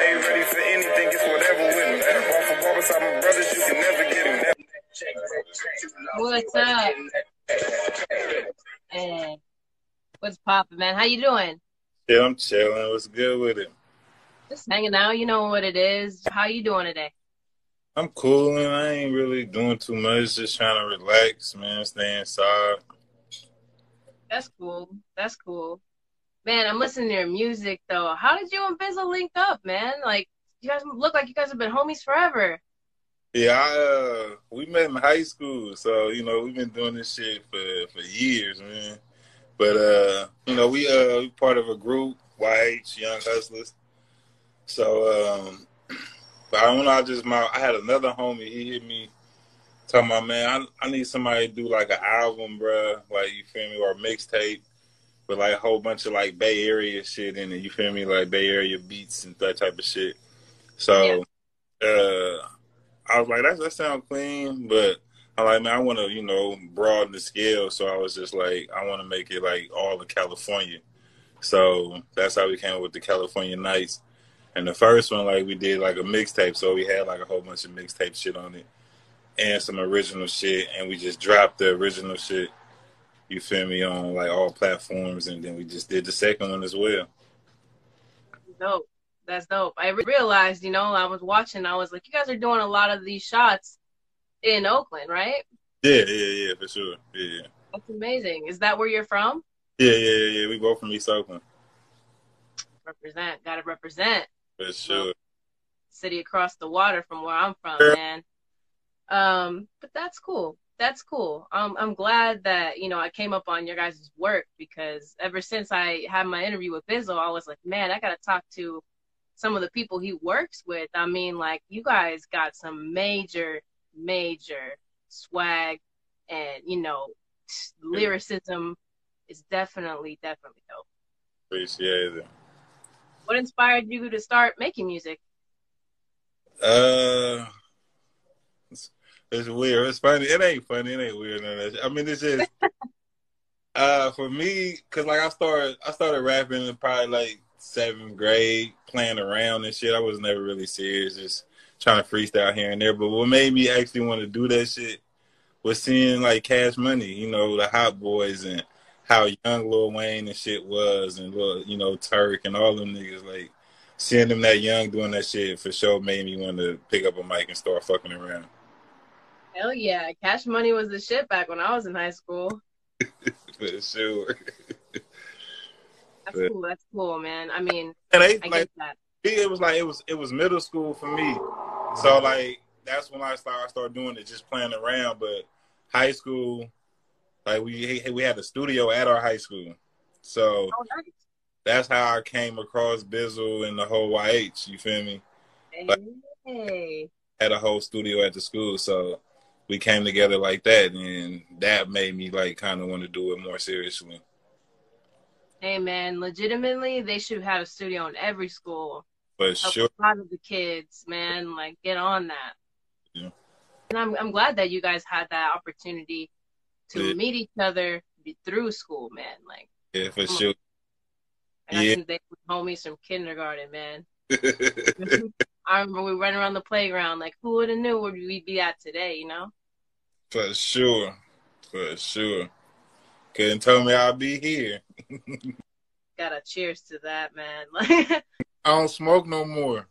Ain't ready for anything, it's whatever with me. Ball for ball beside my brothers, you can never get him. What's up? Hey, what's poppin', man? How you doing? Yeah, I'm chilling. What's good with it? Just hanging out. You know what it is. How you doing today? I'm cooling. I ain't really doing too much. Just trying to relax, man. Stay inside. That's cool. That's cool. Man, I'm listening to your music though. How did you and Bizzle link up, man? Like you guys look like you guys have been homies forever. Yeah, I, uh, we met in high school, so you know we've been doing this shit for for years, man. But uh, you know we uh part of a group, YH Young Hustlers. So um, but I don't know. I just my I had another homie. He hit me talking about man. I I need somebody to do like an album, bruh. Like you feel me, or mixtape with like a whole bunch of like Bay Area shit in it. You feel me, like Bay Area beats and that type of shit. So, yeah. uh, I was like, that that sound clean, but I like, man, I want to, you know, broaden the scale. So I was just like, I want to make it like all of California. So that's how we came up with the California Nights. And the first one, like, we did like a mixtape. So we had like a whole bunch of mixtape shit on it and some original shit. And we just dropped the original shit you feel me, on like all platforms, and then we just did the second one as well. Dope. That's dope. I realized, you know, I was watching, I was like, you guys are doing a lot of these shots in Oakland, right? Yeah, yeah, yeah, for sure. Yeah. Yeah. That's amazing. Is that where you're from? Yeah, yeah, yeah. We both from East Oakland. Represent. Gotta represent. For sure. City across the water from where I'm from, man. Um, but that's cool that's cool. Um, I'm glad that you know I came up on your guys' work because ever since I had my interview with Bizzle, I was like, man, I gotta talk to some of the people he works with. I mean, like you guys got some major, major swag, and you know, lyricism is definitely, definitely dope. Appreciate it. What inspired you to start making music? Uh it's weird. It's funny. It ain't funny. It ain't weird. None of that. I mean, it's just uh for me because like I started I started rapping in probably like seventh grade, playing around and shit. I was never really serious, just trying to freestyle here and there. But what made me actually want to do that shit was seeing like Cash Money, you know, the Hot Boys and how young Lil Wayne and shit was, and Lil, you know Turk and all them niggas. Like seeing them that young doing that shit for sure made me want to pick up a mic and start fucking around. Hell yeah. Cash money was the shit back when I was in high school. For sure. That's but, cool. That's cool, man. I mean, and they, I like, get that. It was like it was it was middle school for me. So like that's when I started start doing it, just playing around. But high school, like we we had a studio at our high school, so oh, nice. that's how I came across Bizzle and the whole YH. You feel me? Hey. Like, had a whole studio at the school, so we came together like that, and that made me like kind of want to do it more seriously. Hey man, legitimately, they should have a studio in every school. For sure, a lot of the kids, man, like get on that. Yeah. And I'm I'm glad that you guys had that opportunity to yeah. meet each other through school, man. Like yeah, for sure. Yeah. I think they were homies from kindergarten, man. I remember we ran around the playground like, who would have knew where we'd be at today, you know? For sure. For sure. Couldn't tell me I'll be here. Gotta cheers to that, man. I don't smoke no more.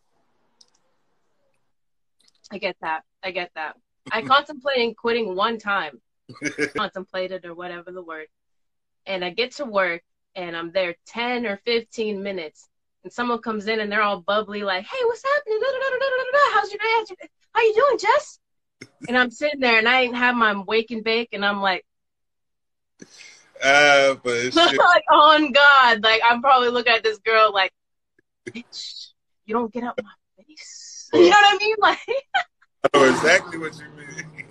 I get that. I get that. I contemplated quitting one time. contemplated or whatever the word. And I get to work and I'm there 10 or 15 minutes and someone comes in and they're all bubbly like, "Hey, what's happening? How's your day? How's your day? How you doing, Jess?" And I'm sitting there and I ain't have my wake and bake, and I'm like, uh, but like on God, like I'm probably looking at this girl like, bitch, you don't get up my face. you know what I mean? Like, I know exactly what you mean.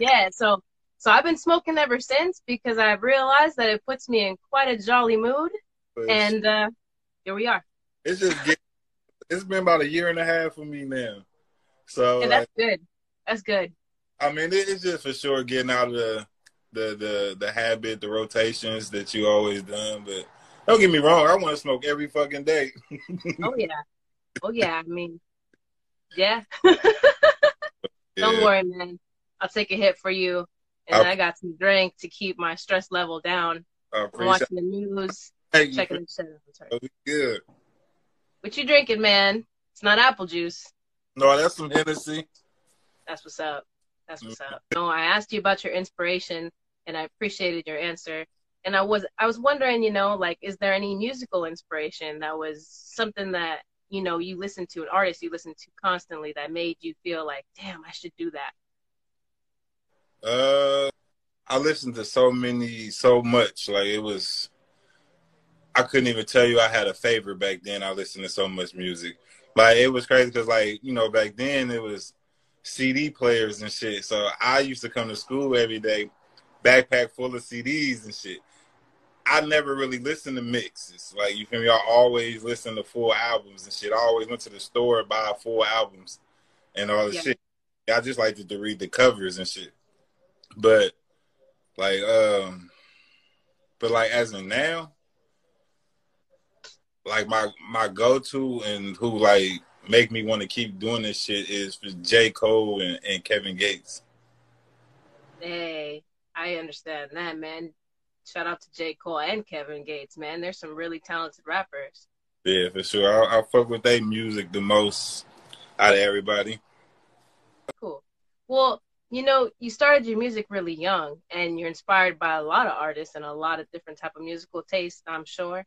yeah, so so I've been smoking ever since because I've realized that it puts me in quite a jolly mood, but and uh, here we are. It's just getting, it's been about a year and a half for me now. So and that's like, good. That's good. I mean, it's just for sure getting out of the the the the habit, the rotations that you always done. But don't get me wrong, I want to smoke every fucking day. oh yeah, Oh yeah, I mean, yeah. Don't worry, man. I'll take a hit for you, and I'll- I got some drink to keep my stress level down. I I'm watching the news, Thank you. checking the shit out. For- Good. What you drinking, man? It's not apple juice. No, that's some Hennessy. That's what's up. That's what's up. No, I asked you about your inspiration, and I appreciated your answer. And I was I was wondering, you know, like, is there any musical inspiration that was something that you know you listen to, an artist you listen to constantly that made you feel like, damn, I should do that. Uh, I listened to so many, so much. Like it was, I couldn't even tell you I had a favorite back then. I listened to so much music. Like it was crazy because, like you know, back then it was CD players and shit. So I used to come to school every day, backpack full of CDs and shit. I never really listened to mixes. Like you feel me? I always listened to full albums and shit. I always went to the store buy full albums and all the Yeah. shit. I just liked to read the covers and shit. But like um but like as of now, like my my go to and who like make me want to keep doing this shit is for J. Cole and, and Kevin Gates. Hey, I understand that, man. Shout out to J. Cole and Kevin Gates, man. There's some really talented rappers. Yeah, for sure. I, I fuck with their music the most out of everybody. Cool. Well, you know, you started your music really young, and you're inspired by a lot of artists and a lot of different type of musical tastes. I'm sure.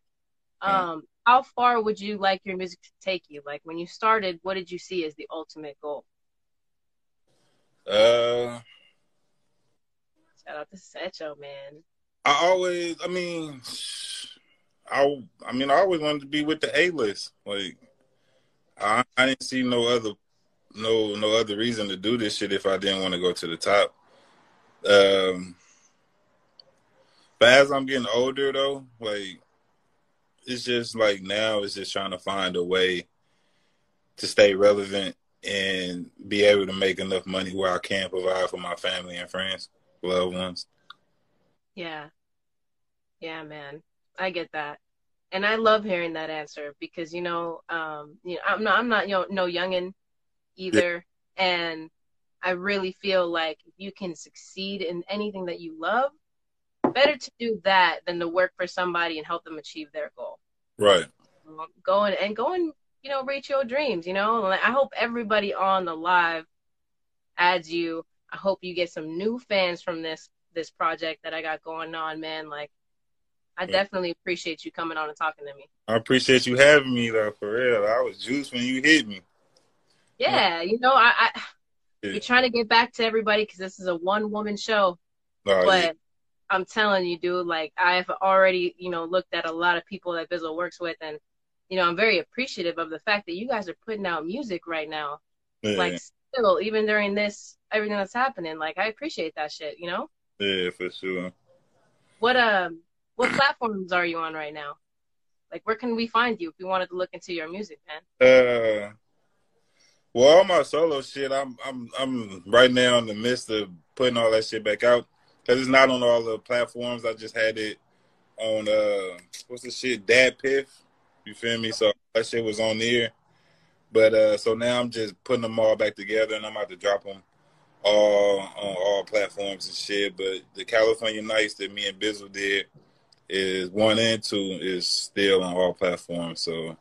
Um, how far would you like your music to take you? Like when you started, what did you see as the ultimate goal? Uh Shout out to Secho, man. I always, I mean, I, I mean, I always wanted to be with the A list. Like, I, I didn't see no other, no, no other reason to do this shit if I didn't want to go to the top. Um, but as I'm getting older, though, like, it's just like now, it's just trying to find a way to stay relevant and be able to make enough money where I can provide for my family and friends, loved ones. Yeah. Yeah, man. I get that. And I love hearing that answer because you know, um, you know, I'm not I'm not you know, no youngin either. And I really feel like you can succeed in anything that you love, better to do that than to work for somebody and help them achieve their goal. Right. Um, go and, and go and, you know, reach your dreams, you know? I hope everybody on the live adds you. I hope you get some new fans from this this project that I got going on, man. Like I definitely appreciate you coming on and talking to me. I appreciate you having me though, for real. I was juiced when you hit me. Yeah, you know, I, I Yeah. we're trying to get back to everybody because this is a one woman show. But yeah. I'm telling you, dude, like I've already, you know, looked at a lot of people that Bizzle works with, and you know, I'm very appreciative of the fact that you guys are putting out music right now. yeah, Like still, even during this, everything that's happening, like I appreciate that shit. You know, yeah, for sure. what um, what platforms are you on right now? Like, where can we find you if we wanted to look into your music, man? Uh, well, all my solo shit, I'm, I'm, I'm right now in the midst of putting all that shit back out because it's not on all the platforms. I just had it on uh, what's the shit, DatPiff. You feel me? So that shit was on there. But uh, so now I'm just putting them all back together, and I'm about to drop them all on all platforms and shit. But the California Nights that me and Bizzle did is one and two is still on all platforms. So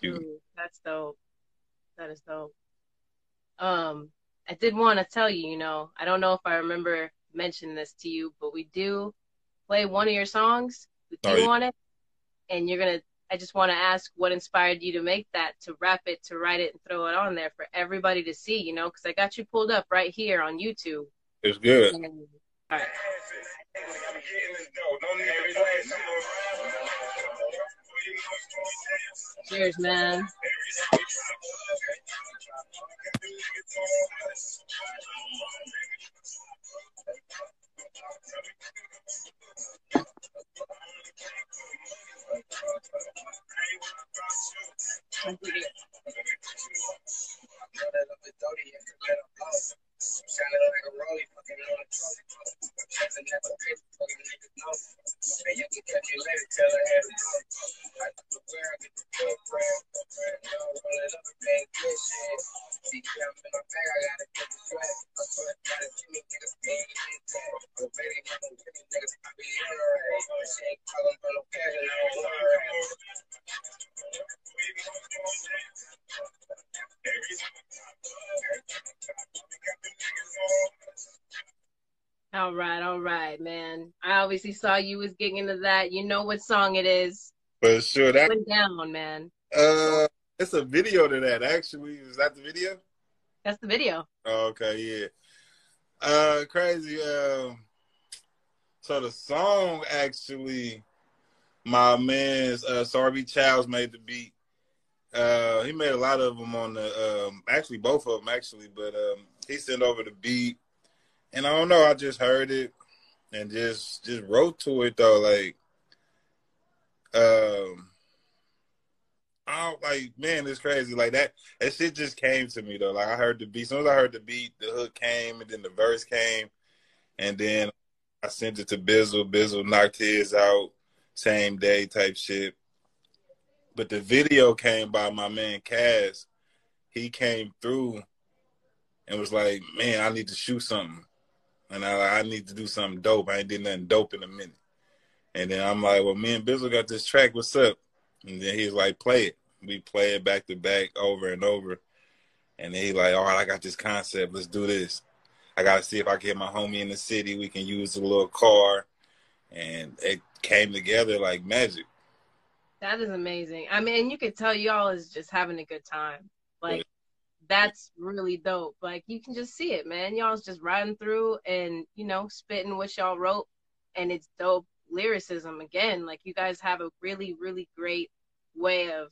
you Ooh, that's dope. That is dope. Um, I did want to tell you, you know, I don't know if I remember mention this to you, but we do play one of your songs We do you on it, and you're gonna. I just want to ask what inspired you to make that, to rap it, to write it, and throw it on there for everybody to see. You know, because I got you pulled up right here on YouTube. It's good. And, all right. Cheers, man. I'm All right, all right, man. I obviously saw you was getting into that. You know what song it is. For sure. That Went down, man. uh it's a video to that actually. Is that the video? That's the video. Oh, okay, yeah. Uh crazy. Um so the song actually my man's uh Sarby Childs made the beat. Uh he made a lot of them on the um actually both of them actually, but um he sent over the beat and I don't know, I just heard it and just just wrote to it though like um I like man, it's crazy. Like that that shit just came to me though. Like I heard the beat. As soon as I heard the beat, the hook came and then the verse came and then I sent it to Bizzle. Bizzle knocked his out same day type shit. But the video came by my man Cass. He came through and was like, "Man, I need to shoot something, and I, I need to do something dope. I ain't did nothing dope in a minute." And then I'm like, "Well, me and Bizzle got this track. What's up?" And then he's like, "Play it." We play it back to back over and over. And then he like, "All right, I got this concept. Let's do this." I gotta see if I can get my homie in the city. We can use a little car, and it came together like magic. That is amazing. I mean, you could tell y'all is just having a good time. Like, that's really dope. Like, you can just see it, man. Y'all's just riding through and, you know, spitting what y'all wrote, and it's dope lyricism again. Like, you guys have a really, really great way of,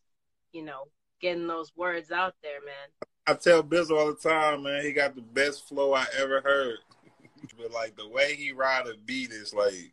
you know, getting those words out there, man. I tell Bizzle all the time, man, he got the best flow I ever heard. but like the way he ride a beat is like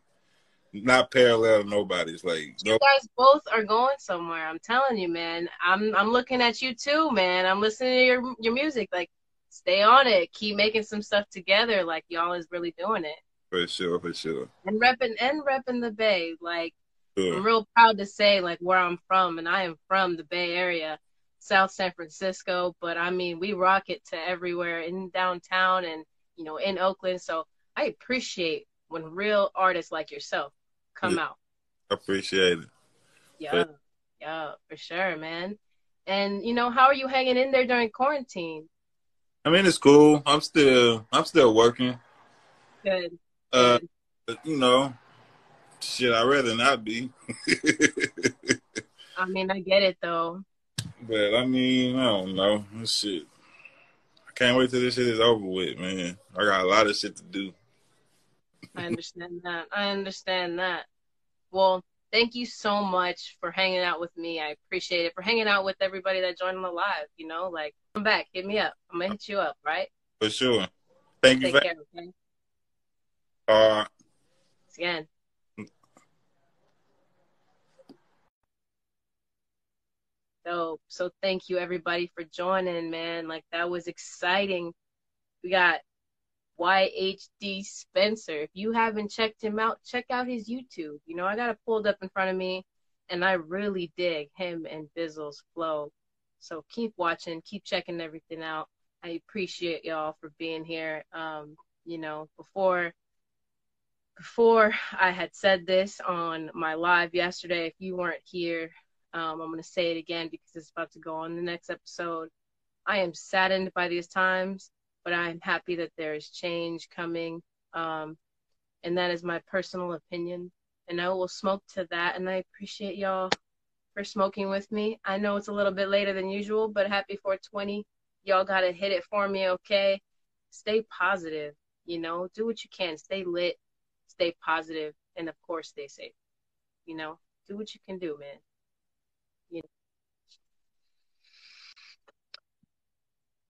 not parallel to nobody's. Like You no, guys both are going somewhere. I'm telling you, man. I'm I'm looking at you too, man. I'm listening to your your music. Like, stay on it. Keep making some stuff together. Like y'all is really doing it. for sure, for sure. And repping and repping the Bay. Like I'm real proud to say like where I'm from, and I am from the Bay Area, South San Francisco. But I mean, we rock it to everywhere in downtown and you know in Oakland. So I appreciate when real artists like yourself come Yeah. out. Appreciate it. Yeah, But- yeah, for sure, man. And you know, how are you hanging in there during quarantine? I mean, it's cool. I'm still, I'm still working. Good. Uh, good. you know, shit, I'd rather not be. I mean, I get it though. but I mean, I don't know. This shit. I can't wait till this shit is over with, man. I got a lot of shit to do. I understand that. I understand that. Well, thank you so much for hanging out with me. I appreciate it. For hanging out with everybody that joined the live. You know, like come back, hit me up. I'm gonna hit you up, right? For sure. Thank you Take for care, okay? uh, Thanks again. So, so thank you everybody for joining, man. Like that was exciting. We got YHD Spencer. If you haven't checked him out, check out his YouTube. You know, I got it pulled up in front of me, and I really dig him and Bizzle's flow. So keep watching, keep checking everything out. I appreciate y'all for being here. Um, you know, before before I had said this on my live yesterday, if you weren't here, um, I'm to say it again because it's about to go on the next episode. I am saddened by these times, but I'm happy that there is change coming. Um, and that is my personal opinion. And I will smoke to that. And I appreciate y'all for smoking with me. I know it's a little bit later than usual, but happy 420. Y'all got to hit it for me, okay? Stay positive, you know, do what you can. Stay lit, stay positive, and of course, stay safe. You know, do what you can do, man.